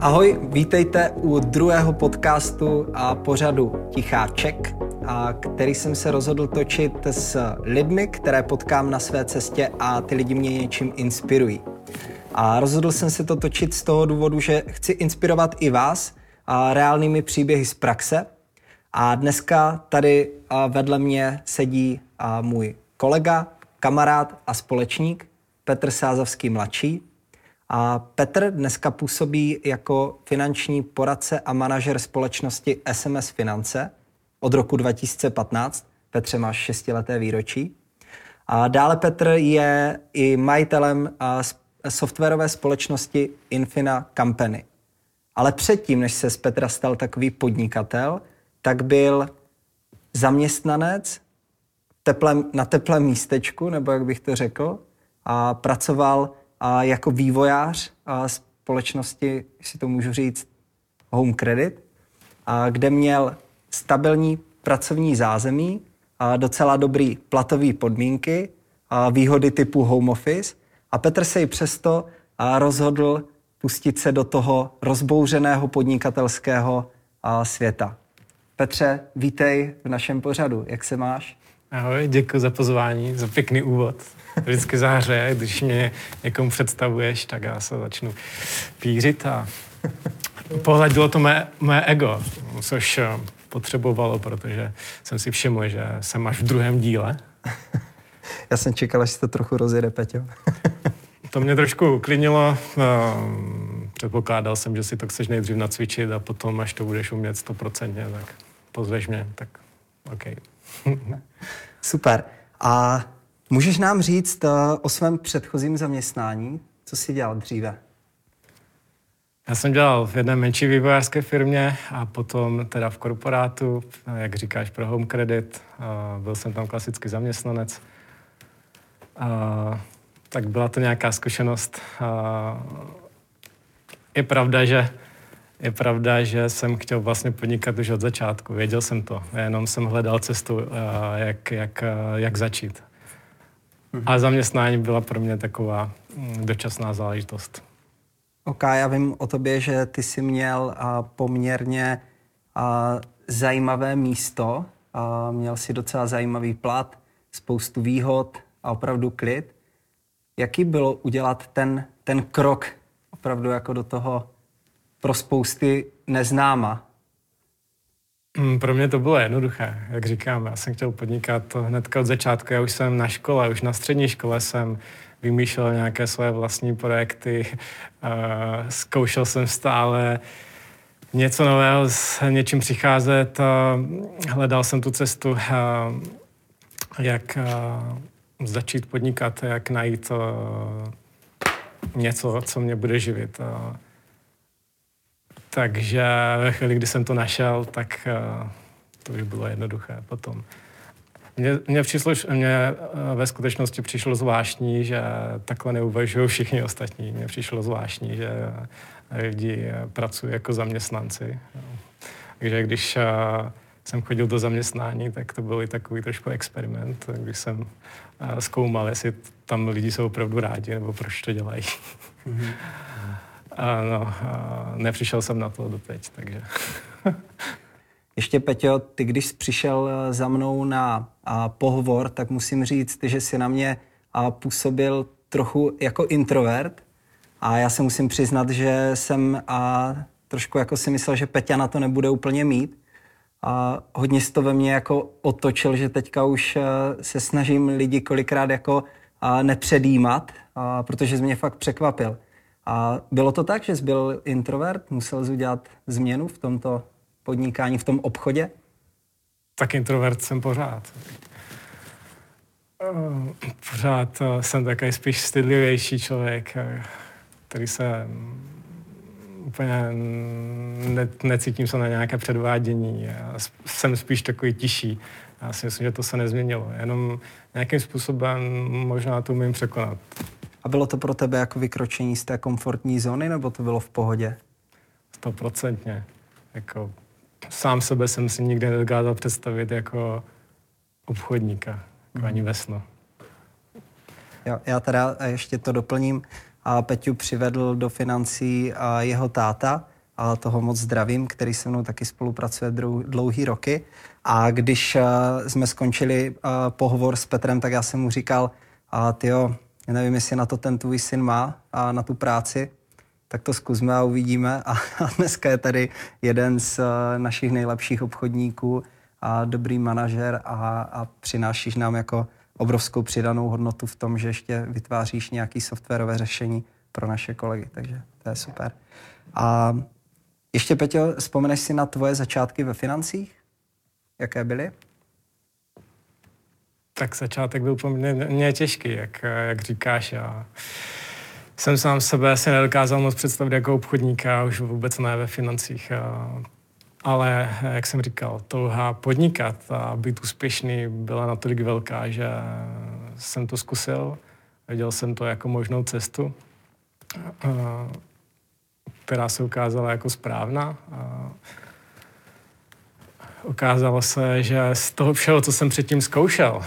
Ahoj, vítejte u druhého podcastu a pořadu Ticháček, a který jsem se rozhodl točit s lidmi, které potkám na své cestě a ty lidi mě něčím inspirují. A rozhodl jsem se to točit z toho důvodu, že chci inspirovat i vás a reálnými příběhy z praxe. A dneska tady vedle mě sedí můj kolega, kamarád a společník Petr Sázavský mladší. A Petr dneska působí jako finanční poradce a manažer společnosti SMS Finance od roku 2015. Petře, máš šestileté výročí. A dále Petr je i majitelem softwarové společnosti Infina Company. Ale předtím, než se z Petra stal takový podnikatel, tak byl zaměstnanec teplém, na teplém místečku, nebo jak bych to řekl, a pracoval a jako vývojář a společnosti, jestli to můžu říct, Home Credit, a kde měl stabilní pracovní zázemí, a docela dobrý platový podmínky, a výhody typu home office. A Petr se i přesto a rozhodl pustit se do toho rozbouřeného podnikatelského a světa. Petře, vítej v našem pořadu. Jak se máš? Ahoj, děkuji za pozvání, za pěkný úvod. Vždycky záře, když mě někomu představuješ, tak já se začnu pířit a pohladilo to mé, mé ego, což eh, potřebovalo, protože jsem si všiml, že jsem až v druhém díle. Já jsem čekal, až se to trochu rozjede, Peťo. to mě trošku uklidnilo. Eh, předpokládal jsem, že si to chceš nejdřív nacvičit a potom, až to budeš umět stoprocentně, tak pozveš mě, tak OK. Super. A můžeš nám říct uh, o svém předchozím zaměstnání? Co jsi dělal dříve? Já jsem dělal v jedné menší vývojářské firmě a potom teda v korporátu, jak říkáš, pro Home Credit. Uh, byl jsem tam klasický zaměstnanec. Tak byla to nějaká zkušenost. Je pravda, že je pravda, že jsem chtěl vlastně podnikat už od začátku. Věděl jsem to, jenom jsem hledal cestu, jak, jak, jak začít. A zaměstnání byla pro mě taková mm, dočasná záležitost. Ok, já vím o tobě, že ty jsi měl a, poměrně a, zajímavé místo, měl si docela zajímavý plat, spoustu výhod a opravdu klid. Jaký bylo udělat ten, ten krok opravdu jako do toho pro spousty neznáma? Mm, pro mě to bylo jednoduché, jak říkám. Já jsem chtěl podnikat hned od začátku. Já už jsem na škole, už na střední škole jsem vymýšlel nějaké své vlastní projekty. Zkoušel jsem stále něco nového, s něčím přicházet. Hledal jsem tu cestu, jak začít podnikat, jak najít něco, co mě bude živit. Takže ve chvíli, kdy jsem to našel, tak uh, to už bylo jednoduché potom. Mně, mně, přišlo, mně uh, ve skutečnosti přišlo zvláštní, že takhle neuvažují všichni ostatní. Mně přišlo zvláštní, že lidi pracují jako zaměstnanci. Takže když jsem chodil do zaměstnání, tak to byl i takový trošku experiment, když jsem zkoumal, jestli tam lidi jsou opravdu rádi, nebo proč to dělají. Mm-hmm. A no, a nepřišel jsem na to doteď, takže... Ještě, Peťo, ty když jsi přišel eh, za mnou na a, pohovor, tak musím říct, že jsi na mě a, působil trochu jako introvert. A já se musím přiznat, že jsem a, trošku jako si myslel, že Peťa na to nebude úplně mít. A hodně si to ve mně jako otočil, že teďka už a, eh, se snažím lidi kolikrát jako a, nepředjímat, a, protože jsi mě fakt překvapil. A bylo to tak, že jsi byl introvert, musel jsi udělat změnu v tomto podnikání, v tom obchodě? Tak introvert jsem pořád. Eh, pořád eh, jsem takový spíš stydlivější člověk, eh, který se mm, úplně ne, necítím se na nějaké předvádění. Já jsem spíš takový tiší. Já si myslím, že to se nezměnilo. Jenom nějakým způsobem možná to umím překonat. A bylo to pro tebe jako vykročení z té komfortní zóny, nebo to bylo v pohodě? Stoprocentně. Jako, sám sebe jsem si nikdy nedokázal představit jako obchodníka, jako mm. ani vesno. Já, já teda ještě to doplním. a Peťu přivedl do financí jeho táta, a toho moc zdravím, který se mnou taky spolupracuje dlouhý roky. A když jsme skončili pohovor s Petrem, tak já jsem mu říkal, tyjo, nevím, jestli na to ten tvůj syn má a na tu práci, tak to zkusme a uvidíme. A, dneska je tady jeden z našich nejlepších obchodníků a dobrý manažer a, a přinášíš nám jako obrovskou přidanou hodnotu v tom, že ještě vytváříš nějaký softwarové řešení pro naše kolegy, takže to je super. A ještě, Peťo, vzpomeneš si na tvoje začátky ve financích? Jaké byly? Tak začátek byl poměrně těžký, jak, jak říkáš. Já jsem sám sebe si nedokázal moc představit jako obchodníka, už vůbec ne ve financích. Ale, jak jsem říkal, touha podnikat a být úspěšný byla natolik velká, že jsem to zkusil. Viděl jsem to jako možnou cestu, která se ukázala jako správná. Ukázalo se, že z toho všeho, co jsem předtím zkoušel,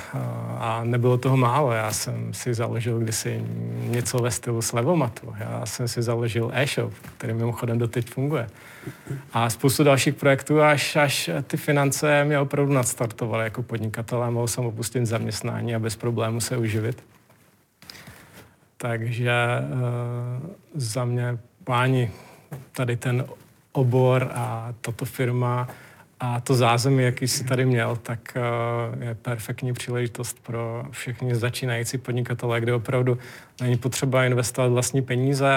a nebylo toho málo, já jsem si založil kdysi něco ve stylu slevomatu, já jsem si založil e-shop, který mimochodem doteď funguje. A spoustu dalších projektů, až, až ty finance mě opravdu nadstartovaly jako podnikatel mohl jsem opustit zaměstnání a bez problému se uživit. Takže uh, za mě páni tady ten obor a tato firma a to zázemí, jaký jsi tady měl, tak uh, je perfektní příležitost pro všechny začínající podnikatele, kde opravdu není potřeba investovat vlastní peníze.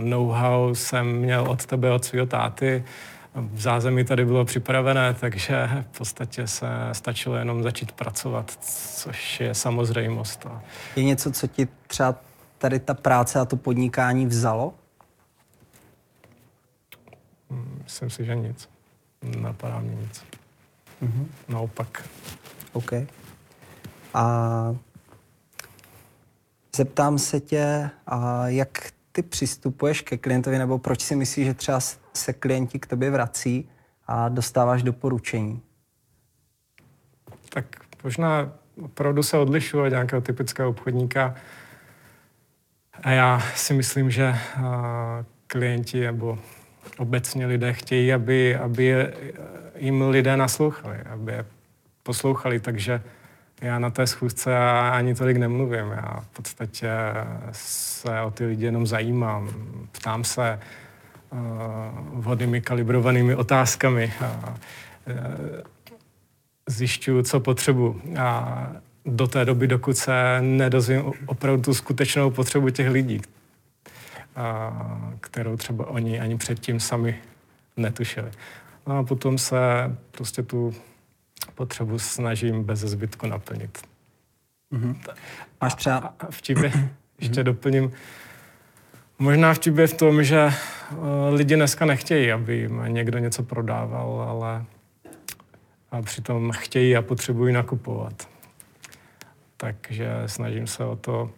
Know-how jsem měl od tebe, od svého táty. V zázemí tady bylo připravené, takže v podstatě se stačilo jenom začít pracovat, což je samozřejmost. Je něco, co ti třeba tady ta práce a to podnikání vzalo? Myslím si, že nic. Napadá mě nic. Mm-hmm. Naopak. OK. A zeptám se tě, a jak ty přistupuješ ke klientovi, nebo proč si myslíš, že třeba se klienti k tobě vrací a dostáváš doporučení? Tak možná opravdu se odlišuje od nějakého typického obchodníka. A já si myslím, že klienti nebo obecně lidé chtějí, aby, aby je, jim lidé naslouchali, aby je poslouchali, takže já na té schůzce ani tolik nemluvím. Já v podstatě se o ty lidi jenom zajímám. Ptám se uh, vhodnými kalibrovanými otázkami. A, uh, zjišťuju, co potřebuji. A do té doby, dokud se nedozvím opravdu tu skutečnou potřebu těch lidí, kterou třeba oni ani předtím sami netušili. No a potom se prostě tu potřebu snažím bez zbytku naplnit. Mm-hmm. Máš třeba... A vtip je, ještě mm-hmm. doplním, možná vtip je v tom, že uh, lidi dneska nechtějí, aby jim někdo něco prodával, ale a přitom chtějí a potřebují nakupovat. Takže snažím se o to,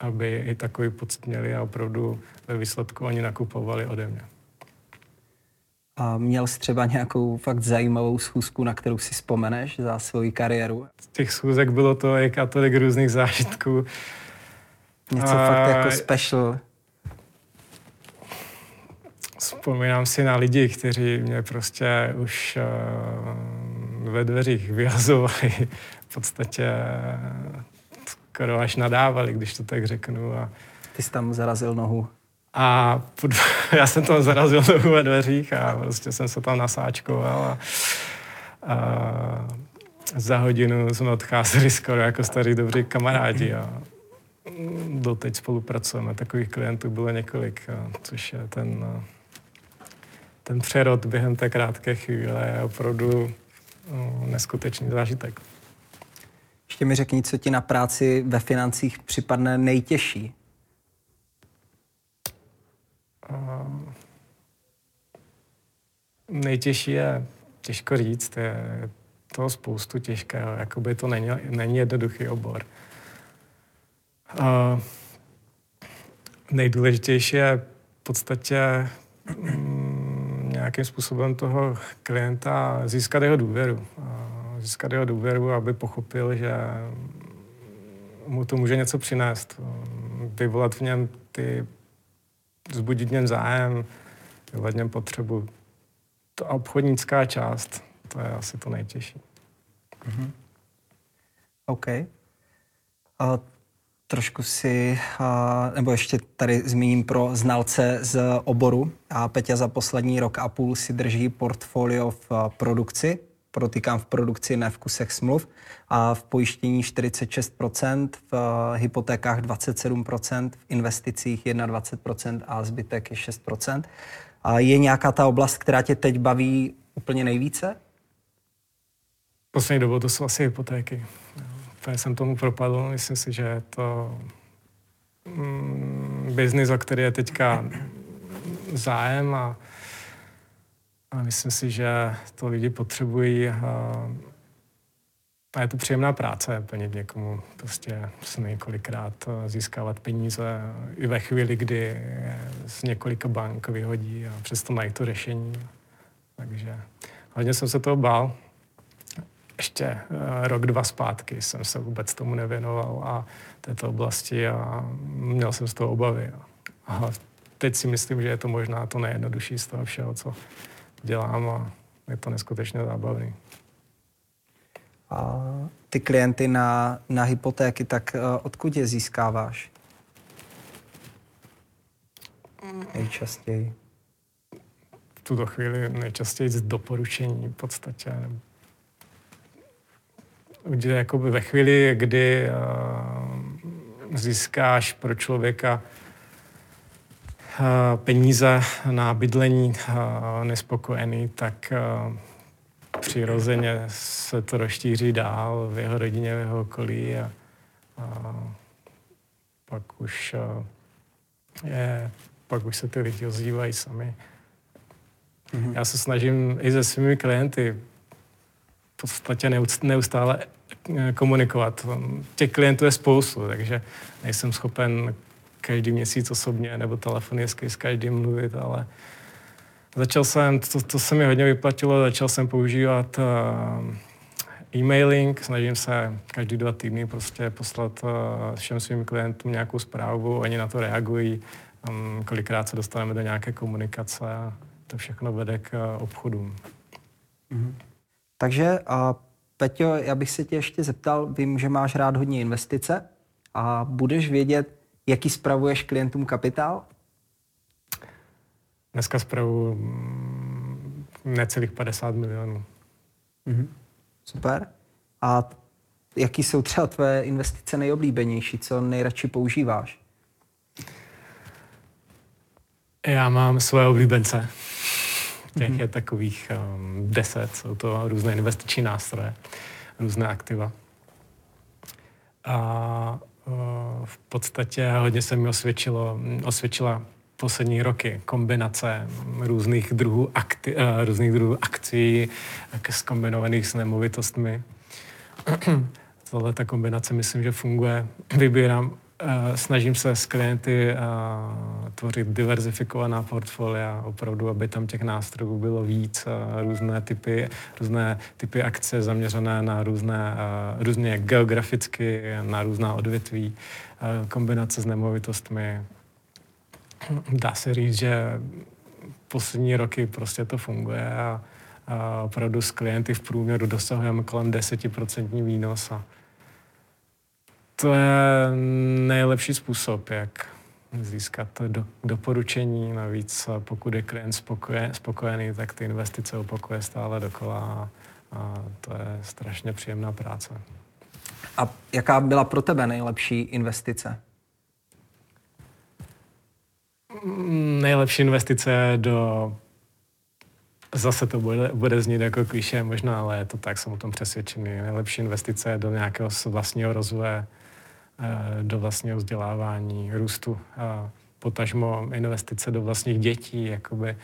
aby i takový pocit měli a opravdu ve výsledku oni nakupovali ode mě. A měl jsi třeba nějakou fakt zajímavou schůzku, na kterou si vzpomeneš za svoji kariéru? Z těch schůzek bylo to a tolik různých zážitků. Něco a... fakt jako special. Vzpomínám si na lidi, kteří mě prostě už uh, ve dveřích vyhazovali. V podstatě skoro až nadávali, když to tak řeknu. A... Ty jsi tam zarazil nohu. A pod, já jsem tam zarazil nohu ve dveřích a prostě jsem se tam nasáčkoval a, a za hodinu jsme odcházeli skoro jako starí dobří kamarádi a doteď spolupracujeme. Takových klientů bylo několik, a, což je ten, ten přerod během té krátké chvíle je opravdu no, neskutečný zážitek. Ještě mi řekni, co ti na práci ve financích připadne nejtěžší. Uh, nejtěžší je, těžko říct, je toho spoustu těžkého, jakoby to není, není jednoduchý obor. Uh, nejdůležitější je v podstatě um, nějakým způsobem toho klienta získat jeho důvěru. Uh, získat jeho důvěru, aby pochopil, že mu to může něco přinést. Vyvolat v něm ty vzbudit něm zájem, vyvolat něm potřebu. Ta obchodnická část, to je asi to nejtěžší. Mm-hmm. OK. A trošku si, a, nebo ještě tady zmíním pro znalce z oboru. A Peťa za poslední rok a půl si drží portfolio v produkci, protýkám v produkci, ne v kusech smluv, a v pojištění 46%, v hypotékách 27%, v investicích 21% a zbytek je 6%. A je nějaká ta oblast, která tě teď baví úplně nejvíce? Poslední dobou to jsou asi hypotéky. Úplně jsem tomu propadl. Myslím si, že je to mm, biznis, o který je teďka zájem a, a myslím si, že to lidi potřebují a, a je to příjemná práce plnit někomu prostě několikrát získávat peníze i ve chvíli, kdy z několika bank vyhodí a přesto najít to řešení. Takže hodně jsem se toho bál, ještě rok, dva zpátky jsem se vůbec tomu nevěnoval a této oblasti a měl jsem z toho obavy. A teď si myslím, že je to možná to nejjednodušší z toho všeho, co dělám a je to neskutečně zábavný. A ty klienty na, na hypotéky, tak uh, odkud je získáváš? Nejčastěji. V tuto chvíli nejčastěji z doporučení v podstatě, jakoby ve chvíli, kdy uh, získáš pro člověka peníze na bydlení uh, nespokojený, tak uh, přirozeně se to rozšíří dál v jeho rodině, v jeho okolí a, a pak už je, pak už se ty lidi ozývají sami. Mm-hmm. Já se snažím i se svými klienty v podstatě neustále eh, komunikovat. Těch klientů je spoustu, takže nejsem schopen každý měsíc osobně nebo telefonicky s každým mluvit, ale začal jsem, to, to se mi hodně vyplatilo, začal jsem používat uh, e-mailing, snažím se každý dva týdny prostě poslat uh, všem svým klientům nějakou zprávu, oni na to reagují, um, kolikrát se dostaneme do nějaké komunikace a to všechno vede k uh, obchodům. Mm-hmm. Takže, a Peťo, já bych se tě ještě zeptal, vím, že máš rád hodně investice a budeš vědět, jaký spravuješ klientům kapitál? Dneska spravu mm, necelých 50 milionů. Mm-hmm. Super. A jaký jsou třeba tvé investice nejoblíbenější? Co nejradši používáš? Já mám svoje oblíbence. Těch mm-hmm. je takových um, deset, jsou to různé investiční nástroje, různé aktiva. A uh, v podstatě hodně se mi osvědčilo, osvědčila poslední roky kombinace různých druhů, akti, uh, různých druhů akcí kombinovaných s nemovitostmi. Tohle ta kombinace myslím, že funguje. Vybírám Eh, snažím se s klienty eh, tvořit diverzifikovaná portfolia, opravdu, aby tam těch nástrojů bylo víc, eh, různé typy, různé typy akce zaměřené na různé, různě geograficky, na různá odvětví, kombinace s nemovitostmi. Dá se říct, že poslední roky prostě to funguje a, a opravdu s klienty v průměru dosahujeme kolem 10% výnos a to je nejlepší způsob, jak získat do, doporučení. Navíc pokud je klient spokoje, spokojený, tak ty investice opakuje stále dokola a to je strašně příjemná práce. A jaká byla pro tebe nejlepší investice? Nejlepší investice do Zase to bude, bude znít jako kliše možná, ale je to tak, jsem o tom přesvědčený. Nejlepší investice do nějakého vlastního rozvoje, do vlastního vzdělávání, růstu a potažmo investice do vlastních dětí, jakoby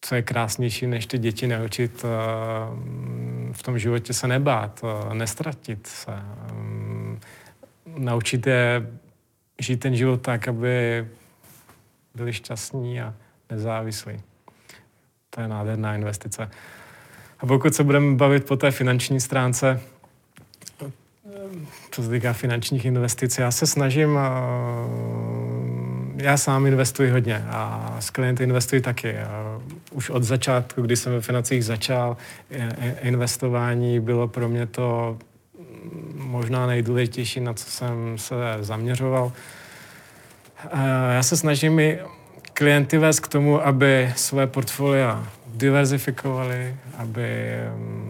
co je krásnější, než ty děti naučit eh, v tom životě se nebát, eh, nestratit se, naučit je žít ten život tak, aby byli šťastní a nezávislí. To je nádherná investice. A pokud se budeme bavit po té finanční stránce, co se týká finančních investic, já se snažím já sám investuji hodně a s klienty investuji taky. A už od začátku, kdy jsem ve financích začal, investování bylo pro mě to možná nejdůležitější, na co jsem se zaměřoval. Já se snažím i klienty vést k tomu, aby své portfolia diverzifikovali, aby mm,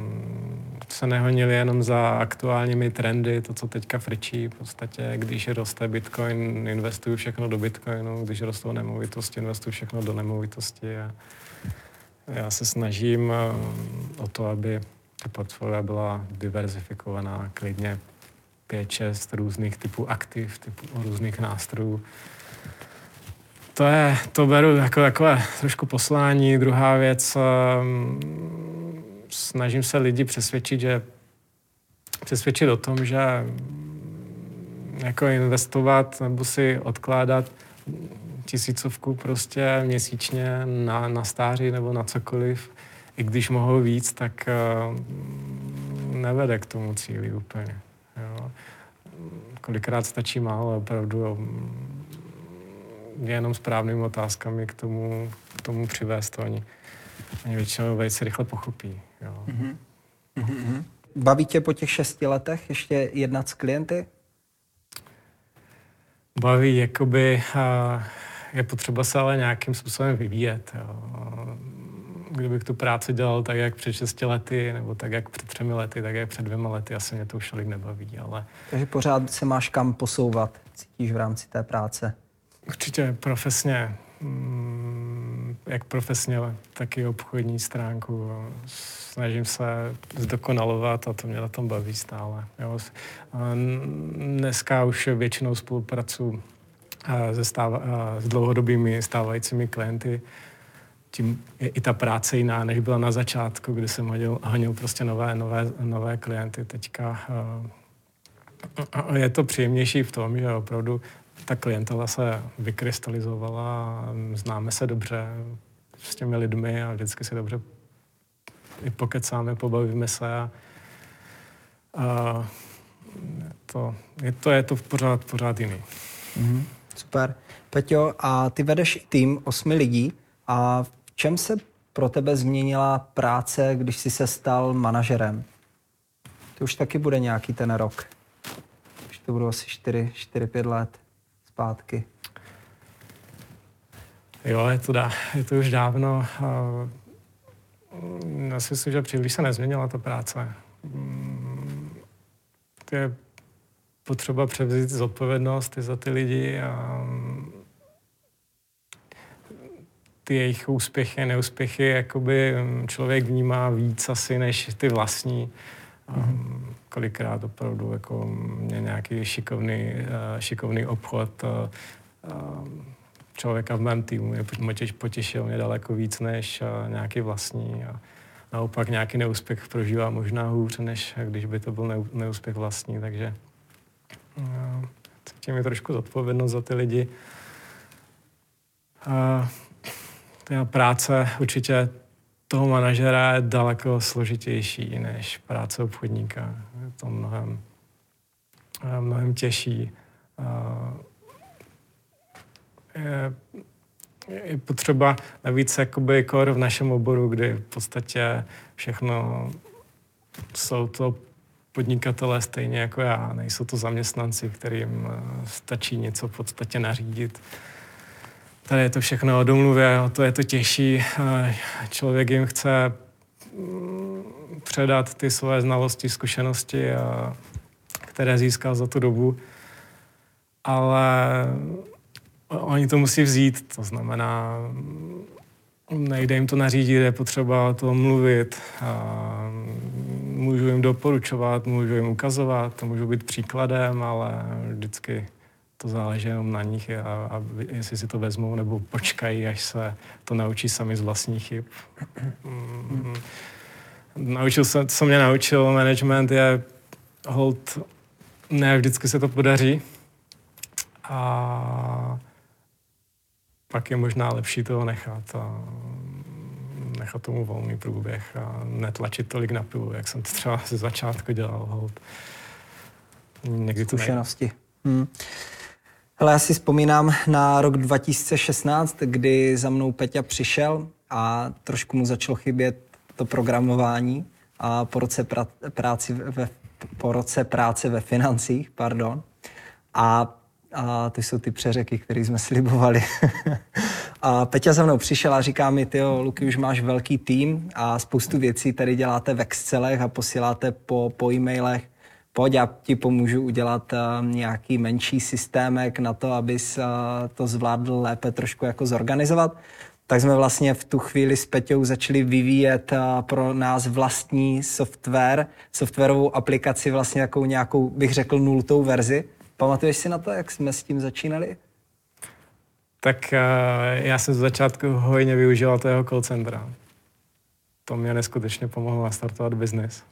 se nehonili jenom za aktuálními trendy, to, co teďka frčí. V podstatě, když roste Bitcoin, investuju všechno do Bitcoinu, když rostou nemovitosti, investuju všechno do nemovitosti. A já se snažím mm, o to, aby ta portfolia byla diverzifikovaná, klidně 5-6 různých typů aktiv, typů různých nástrojů. To, je, to beru jako takové trošku poslání. Druhá věc, um, snažím se lidi přesvědčit, že přesvědčit o tom, že jako investovat nebo si odkládat tisícovku prostě měsíčně na, na stáří nebo na cokoliv, i když mohou víc, tak uh, nevede k tomu cíli úplně. Jo. Kolikrát stačí málo, opravdu jenom správnými otázkami k tomu, k tomu přivést to. Oni, oni většinou velice rychle pochopí. Jo. Mm-hmm. Mm-hmm. Baví tě po těch šesti letech ještě jednat s klienty? Baví, jakoby je potřeba se ale nějakým způsobem vyvíjet. Jo kdybych tu práci dělal tak, jak před 6 lety, nebo tak, jak před třemi lety, tak, jak před dvěma lety, asi mě to už tolik nebaví, ale... Takže pořád se máš kam posouvat, cítíš v rámci té práce? Určitě profesně, mm, jak profesně, tak i obchodní stránku. Snažím se zdokonalovat a to mě na tom baví stále. Jo. Dneska už většinou spolupracuji se s dlouhodobými stávajícími klienty, tím je i ta práce jiná, než byla na začátku, kdy jsem hodil, honil prostě nové, nové, nové klienty. Teďka je to příjemnější v tom, že opravdu ta klientela se vykrystalizovala, známe se dobře s těmi lidmi a vždycky si dobře i pokecáme, pobavíme se a, a to, je to, je to pořád, pořád jiný. Mm-hmm. Super. Peťo, a ty vedeš tým osmi lidí a čem se pro tebe změnila práce, když jsi se stal manažerem? To už taky bude nějaký ten rok. Už to budou asi 4-5 let zpátky. Jo, je to, dá, je to už dávno. Já si myslím, že příliš se nezměnila ta práce. Mm, je potřeba převzít zodpovědnost za ty lidi a ty jejich úspěchy, neúspěchy, jakoby mm, člověk vnímá víc asi než ty vlastní. Mm-hmm. Kolikrát opravdu jako mě nějaký šikovný, eh, šikovný obchod eh, eh, člověka v mém týmu mě potěšil mě daleko víc než nějaký vlastní. A naopak nějaký neúspěch prožívá možná hůř, než když by to byl neúspěch vlastní. Takže cítím mi trošku zodpovědnost za ty lidi. A ta práce určitě toho manažera je daleko složitější než práce obchodníka. Je to mnohem, mnohem těžší. Je, je potřeba navíc jakoby kor v našem oboru, kdy v podstatě všechno jsou to podnikatelé stejně jako já. Nejsou to zaměstnanci, kterým stačí něco v podstatě nařídit Tady je to všechno o domluvě, o to je to těžší. Člověk jim chce mm, předat ty své znalosti, zkušenosti, a, které získal za tu dobu. Ale oni to musí vzít, to znamená, nejde jim to nařídit, je potřeba o tom mluvit. A můžu jim doporučovat, můžu jim ukazovat, to můžu být příkladem, ale vždycky to záleží jenom na nich a, a jestli si to vezmou nebo počkají, až se to naučí sami z vlastních chyb. Mm. Naučil se, co mě naučil management je hold, ne vždycky se to podaří a pak je možná lepší toho nechat a nechat tomu volný průběh a netlačit tolik na pilu, jak jsem to třeba ze začátku dělal. Hold. Někdy Zkušenosti. Hmm. Hele, já si vzpomínám na rok 2016, kdy za mnou Peťa přišel a trošku mu začalo chybět to programování a po roce, pra, práci ve, po roce práce ve financích, pardon. A, a to jsou ty přeřeky, které jsme slibovali. a Peťa za mnou přišel a říká mi, ty Luky, už máš velký tým a spoustu věcí tady děláte v Excelech a posíláte po, po e-mailech pojď, já ti pomůžu udělat uh, nějaký menší systémek na to, abys uh, to zvládl lépe trošku jako zorganizovat. Tak jsme vlastně v tu chvíli s Peťou začali vyvíjet uh, pro nás vlastní software, softwarovou aplikaci, vlastně jako nějakou, bych řekl, nultou verzi. Pamatuješ si na to, jak jsme s tím začínali? Tak já jsem z začátku hojně využíval toho call centra. To mě neskutečně pomohlo nastartovat biznis.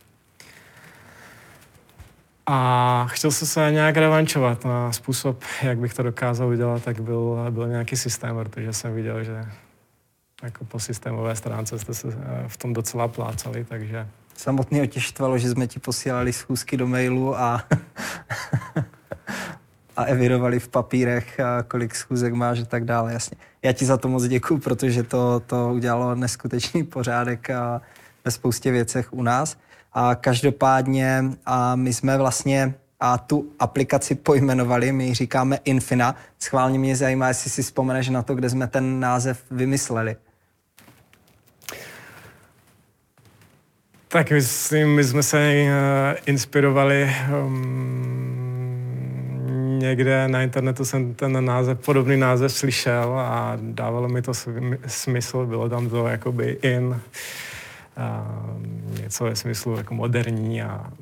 A chtěl jsem se nějak revančovat na způsob, jak bych to dokázal udělat, tak byl, byl nějaký systém, protože jsem viděl, že jako po systémové stránce jste se eh, v tom docela plácali, takže... Samotně otěštvalo, že jsme ti posílali schůzky do mailu a, a evidovali v papírech, kolik schůzek máš a tak dále, jasně. Já ti za to moc děkuju, protože to, to udělalo neskutečný pořádek a ve spoustě věcech u nás. A každopádně a my jsme vlastně a tu aplikaci pojmenovali, my ji říkáme Infina. Schválně mě zajímá, jestli si vzpomeneš na to, kde jsme ten název vymysleli. Tak myslím, my jsme se uh, inspirovali um, někde na internetu jsem ten název, podobný název slyšel a dávalo mi to smysl, bylo tam to jakoby in něco ve smyslu jako moderní a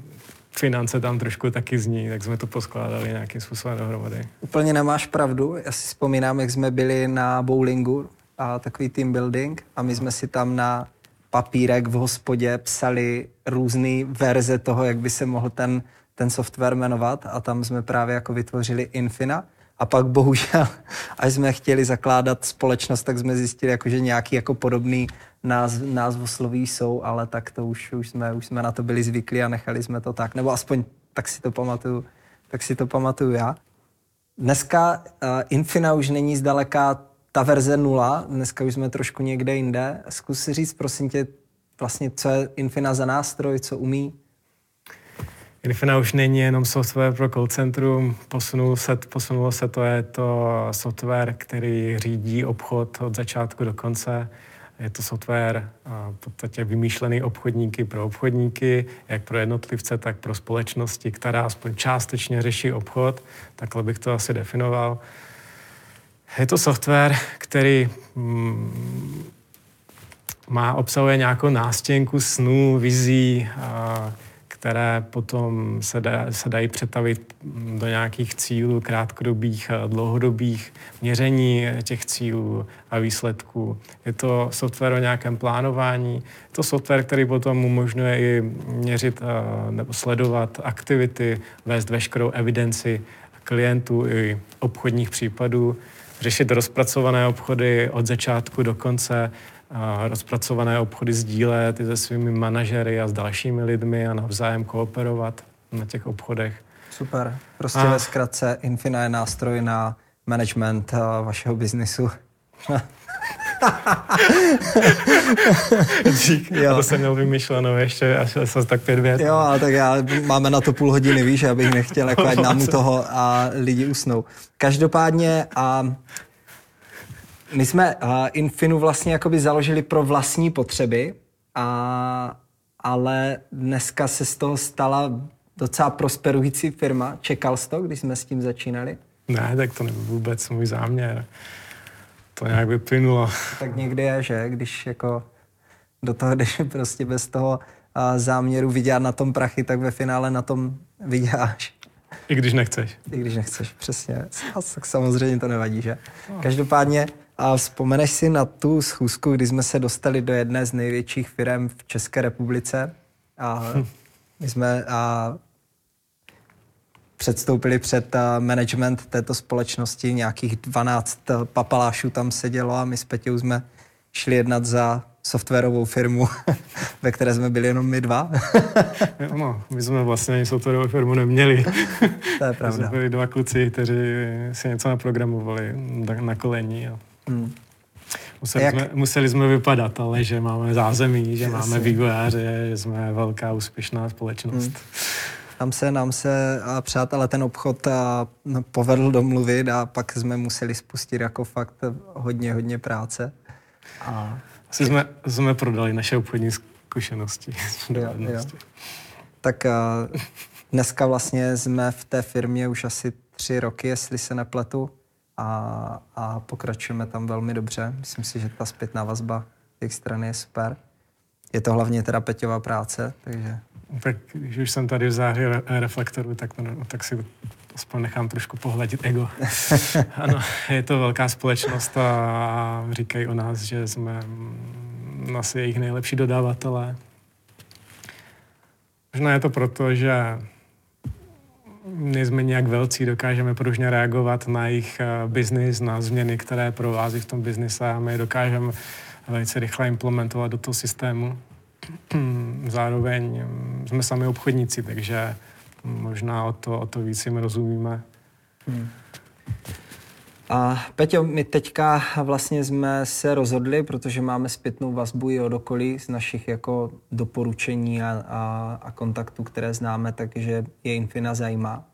finance tam trošku taky zní, tak jsme to poskládali nějakým způsobem dohromady. Úplně nemáš pravdu. Já si vzpomínám, jak jsme byli na bowlingu a takový team building a my jsme si tam na papírek v hospodě psali různé verze toho, jak by se mohl ten, ten software jmenovat a tam jsme právě jako vytvořili Infina a pak bohužel, až jsme chtěli zakládat společnost, tak jsme zjistili, jako, že nějaký jako podobný náz, názvosloví jsou, ale tak to už, už, jsme, už jsme na to byli zvyklí a nechali jsme to tak. Nebo aspoň tak si to pamatuju, tak si to pamatuju já. Dneska uh, Infina už není zdaleka ta verze nula, dneska už jsme trošku někde jinde. Zkus si říct, prosím tě, vlastně, co je Infina za nástroj, co umí? Infina už není jenom software pro call centrum, posunul se, posunulo se to, je to software, který řídí obchod od začátku do konce. Je to software v podstatě vymýšlený obchodníky pro obchodníky, jak pro jednotlivce, tak pro společnosti, která aspoň částečně řeší obchod, takhle bych to asi definoval. Je to software, který mm, má, obsahuje nějakou nástěnku snů, vizí, a které potom se, da, se dají přetavit do nějakých cílů krátkodobých a dlouhodobých měření těch cílů a výsledků. Je to software o nějakém plánování, je to software, který potom umožňuje i měřit nebo sledovat aktivity, vést veškerou evidenci klientů i obchodních případů, řešit rozpracované obchody od začátku do konce, rozpracované obchody sdílet i se svými manažery a s dalšími lidmi a navzájem kooperovat na těch obchodech. Super. Prostě a... ve zkratce Infina je nástroj na management vašeho biznisu. Dík, jo. to jsem měl vymyšleno ještě až se tak pět vět. Jo, ale tak já, máme na to půl hodiny, víš, abych nechtěl, jako ať nám u toho a lidi usnou. Každopádně a my jsme uh, Infinu vlastně jakoby založili pro vlastní potřeby, a, ale dneska se z toho stala docela prosperující firma. Čekal jsi to, když jsme s tím začínali? Ne, tak to nebyl vůbec můj záměr. To nějak vyplynulo. Tak někdy je, že? Když jako do toho jdeš prostě bez toho uh, záměru vydělat na tom prachy, tak ve finále na tom vyděláš. I když nechceš. I když nechceš, přesně. Tak samozřejmě to nevadí, že? No. Každopádně a vzpomeneš si na tu schůzku, kdy jsme se dostali do jedné z největších firm v České republice a my jsme a předstoupili před management této společnosti, nějakých 12 papalášů tam sedělo a my s Petěou jsme šli jednat za softwarovou firmu, ve které jsme byli jenom my dva. no, my jsme vlastně ani softwarovou firmu neměli. to je pravda. jsme byli dva kluci, kteří si něco naprogramovali na kolení. A... Hmm. Museli, Jak... jsme, museli jsme vypadat, ale že máme zázemí, že Jasně. máme vývojáře, že jsme velká úspěšná společnost. Hmm. Tam se nám se, a přátelé, ten obchod a, no, povedl domluvit a pak jsme museli spustit jako fakt hodně, hodně práce. A... Asi jsme, jsme prodali naše obchodní zkušenosti. Jo, jo. Tak a, dneska vlastně jsme v té firmě už asi tři roky, jestli se nepletu a, a pokračujeme tam velmi dobře. Myslím si, že ta zpětná vazba těch strany je super. Je to hlavně teda Peťová práce, takže... Tak když už jsem tady v září reflektoru, tak, tak si aspoň nechám trošku pohladit ego. ano, je to velká společnost a říkají o nás, že jsme asi jejich nejlepší dodavatelé. Možná je to proto, že nejsme nějak velcí, dokážeme pružně reagovat na jejich eh, biznis, na změny, které provází v tom biznise a my dokážeme velice rychle implementovat do toho systému. Zároveň mm, jsme sami obchodníci, takže možná o to, o to víc jim rozumíme. Hmm. A Peťo, my teďka vlastně jsme se rozhodli, protože máme zpětnou vazbu i od okolí z našich jako doporučení a, a, a kontaktů, které známe, takže je Infina zajímá.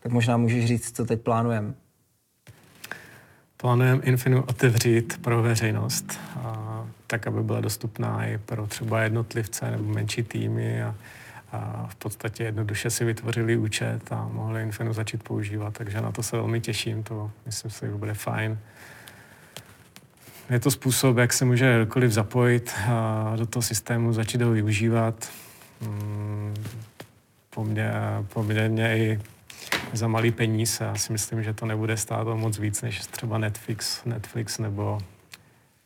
Tak možná můžeš říct, co teď plánujeme. Plánujeme Infinu otevřít pro veřejnost, a, tak aby byla dostupná i pro třeba jednotlivce nebo menší týmy a, a v podstatě jednoduše si vytvořili účet a mohli Infinu začít používat, takže na to se velmi těším, to myslím si, že bude fajn. Je to způsob, jak se může kdokoliv zapojit a do toho systému, začít ho využívat. Hmm, poměrně i za malý peníz. Já si myslím, že to nebude stát o moc víc než třeba Netflix, Netflix nebo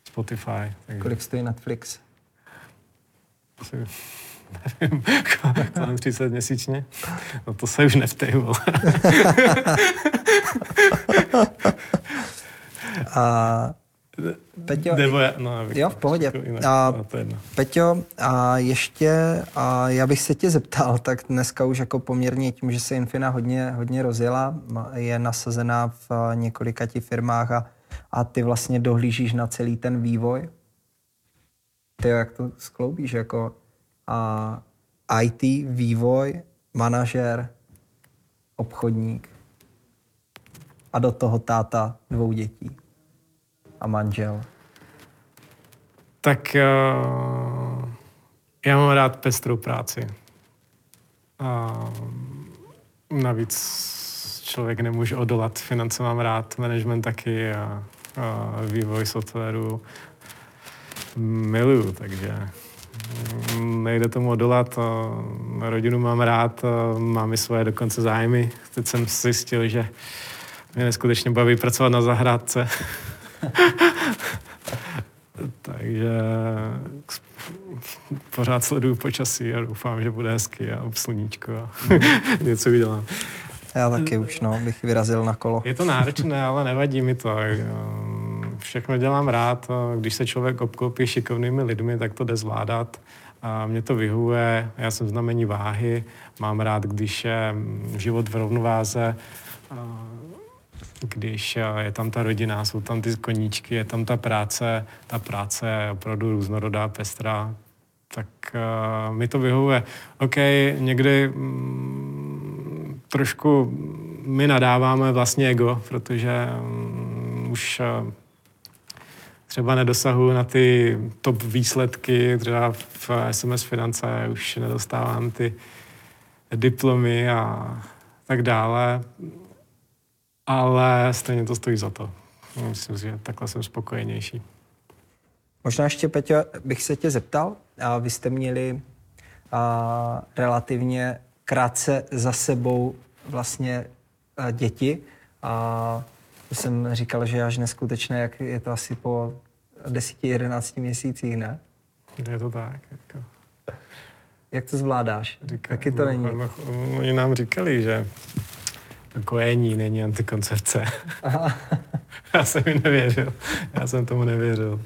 Spotify. Takže... Kolik stojí Netflix? Asi nevím, kolem 30 měsíčně. No to se už nevtej, A Peťo, Nebo já, no, jo, v pohodě. Jinak, a, no. Peťo, a ještě, a já bych se tě zeptal, tak dneska už jako poměrně tím, že se Infina hodně, hodně rozjela, je nasazená v několika ti firmách a, a ty vlastně dohlížíš na celý ten vývoj. Ty jak to skloubíš, jako a IT, vývoj, manažer, obchodník a do toho táta dvou dětí a manžel. Tak uh, já mám rád pestrou práci. A navíc člověk nemůže odolat. Finance mám rád, management taky a, a vývoj softwaru miluju, takže nejde tomu odolat. Rodinu mám rád, mám i svoje dokonce zájmy. Teď jsem zjistil, že mě neskutečně baví pracovat na zahrádce. Takže pořád sleduju počasí a doufám, že bude hezky a sluníčko a něco udělám. Já taky už, no, bych vyrazil na kolo. Je to náročné, ale nevadí mi to. Všechno dělám rád. Když se člověk obklopí šikovnými lidmi, tak to jde zvládat. A mě to vyhuje, já jsem znamení váhy, mám rád, když je život v rovnováze, když je tam ta rodina, jsou tam ty koníčky, je tam ta práce, ta práce je opravdu různorodá, pestrá, tak uh, mi to vyhovuje. OK, někdy mm, trošku my nadáváme vlastně ego, protože um, už uh, třeba nedosahuji na ty top výsledky, třeba v SMS finance už nedostávám ty diplomy a tak dále, ale stejně to stojí za to. Myslím si, že takhle jsem spokojenější. Možná ještě, Peťo, bych se tě zeptal. A vy jste měli a, relativně krátce za sebou vlastně a, děti. A jsem říkal, že až neskutečné, jak je to asi po 10-11 měsících, ne? Je to tak. Jako. Jak to zvládáš? Říká, Taky to není. No, oni nám říkali, že kojení není antikoncepce. Aha. Já jsem jim nevěřil. Já jsem tomu nevěřil.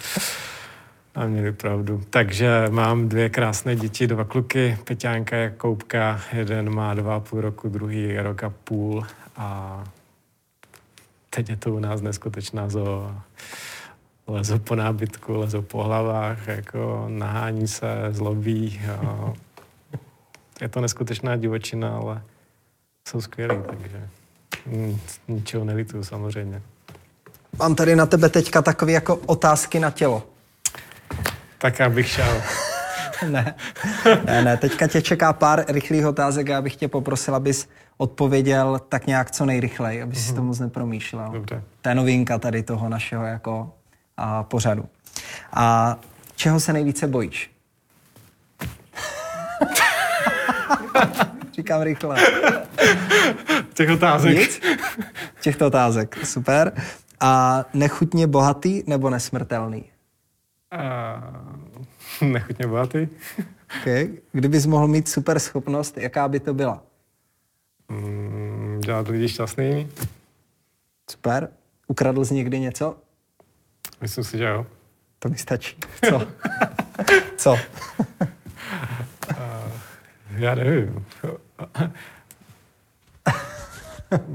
A měli pravdu. Takže mám dvě krásné děti, dva kluky, Peťánka a Koupka. Jeden má dva a půl roku, druhý rok a půl. A teď je to u nás neskutečná zoo. Lezou po nábytku, lezou po hlavách, jako nahání se, zlobí. A je to neskutečná divočina, ale jsou skvělí, takže ničeho nelituju samozřejmě. Mám tady na tebe teďka takové jako otázky na tělo. Tak já bych šel. ne, ne, ne, teďka tě čeká pár rychlých otázek a bych tě poprosil, abys odpověděl tak nějak co nejrychleji, aby si mm-hmm. to moc nepromýšlel. Dobře. To je novinka tady toho našeho jako a, pořadu. A čeho se nejvíce bojíš? Říkám rychle. Těch otázek. Nic? Těchto otázek, super. A nechutně bohatý nebo nesmrtelný? Uh, nechutně bohatý. okay. Kdybys mohl mít super schopnost, jaká by to byla? Mm, dělat lidi šťastný. Super. Ukradl jsi někdy něco? Myslím si, že jo. To mi stačí. Co? Co? uh, já nevím.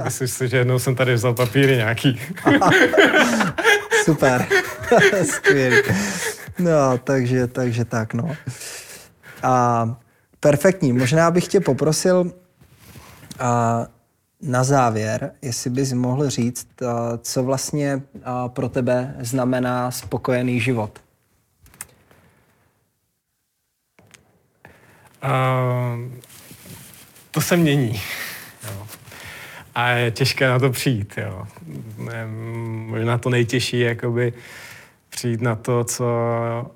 Myslím si, že jednou jsem tady vzal papíry nějaký. Super. Skvělý. No, takže, takže tak, no. A perfektní. Možná bych tě poprosil a, na závěr, jestli bys mohl říct, a, co vlastně a, pro tebe znamená spokojený život. Uh, to se mění. Jo. A je těžké na to přijít. Jo. Možná to nejtěžší je jakoby přijít na to, co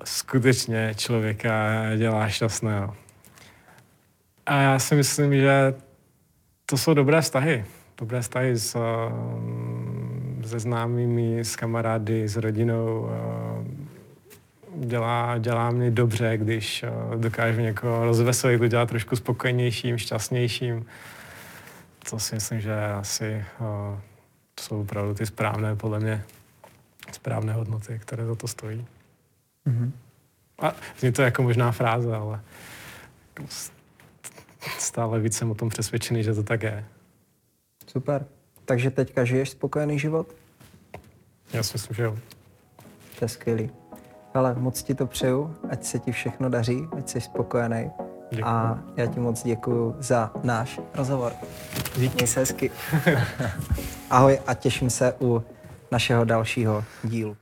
skutečně člověka dělá šťastného. A já si myslím, že to jsou dobré vztahy. Dobré vztahy s, se známými, s kamarády, s rodinou. Dělá, dělá mě dobře, když dokážu někoho rozveselit, udělat trošku spokojenějším, šťastnějším to si myslím, že asi uh, jsou opravdu ty správné, podle mě, správné hodnoty, které za to stojí. Mm-hmm. A zní to jako možná fráze, ale stále víc jsem o tom přesvědčený, že to tak je. Super. Takže teďka žiješ spokojený život? Já si myslím, že jo. To je skvělý. Ale moc ti to přeju, ať se ti všechno daří, ať jsi spokojený. Děkuji. A já ti moc děkuji za náš rozhovor. Díky. Měj se hezky. Ahoj a těším se u našeho dalšího dílu.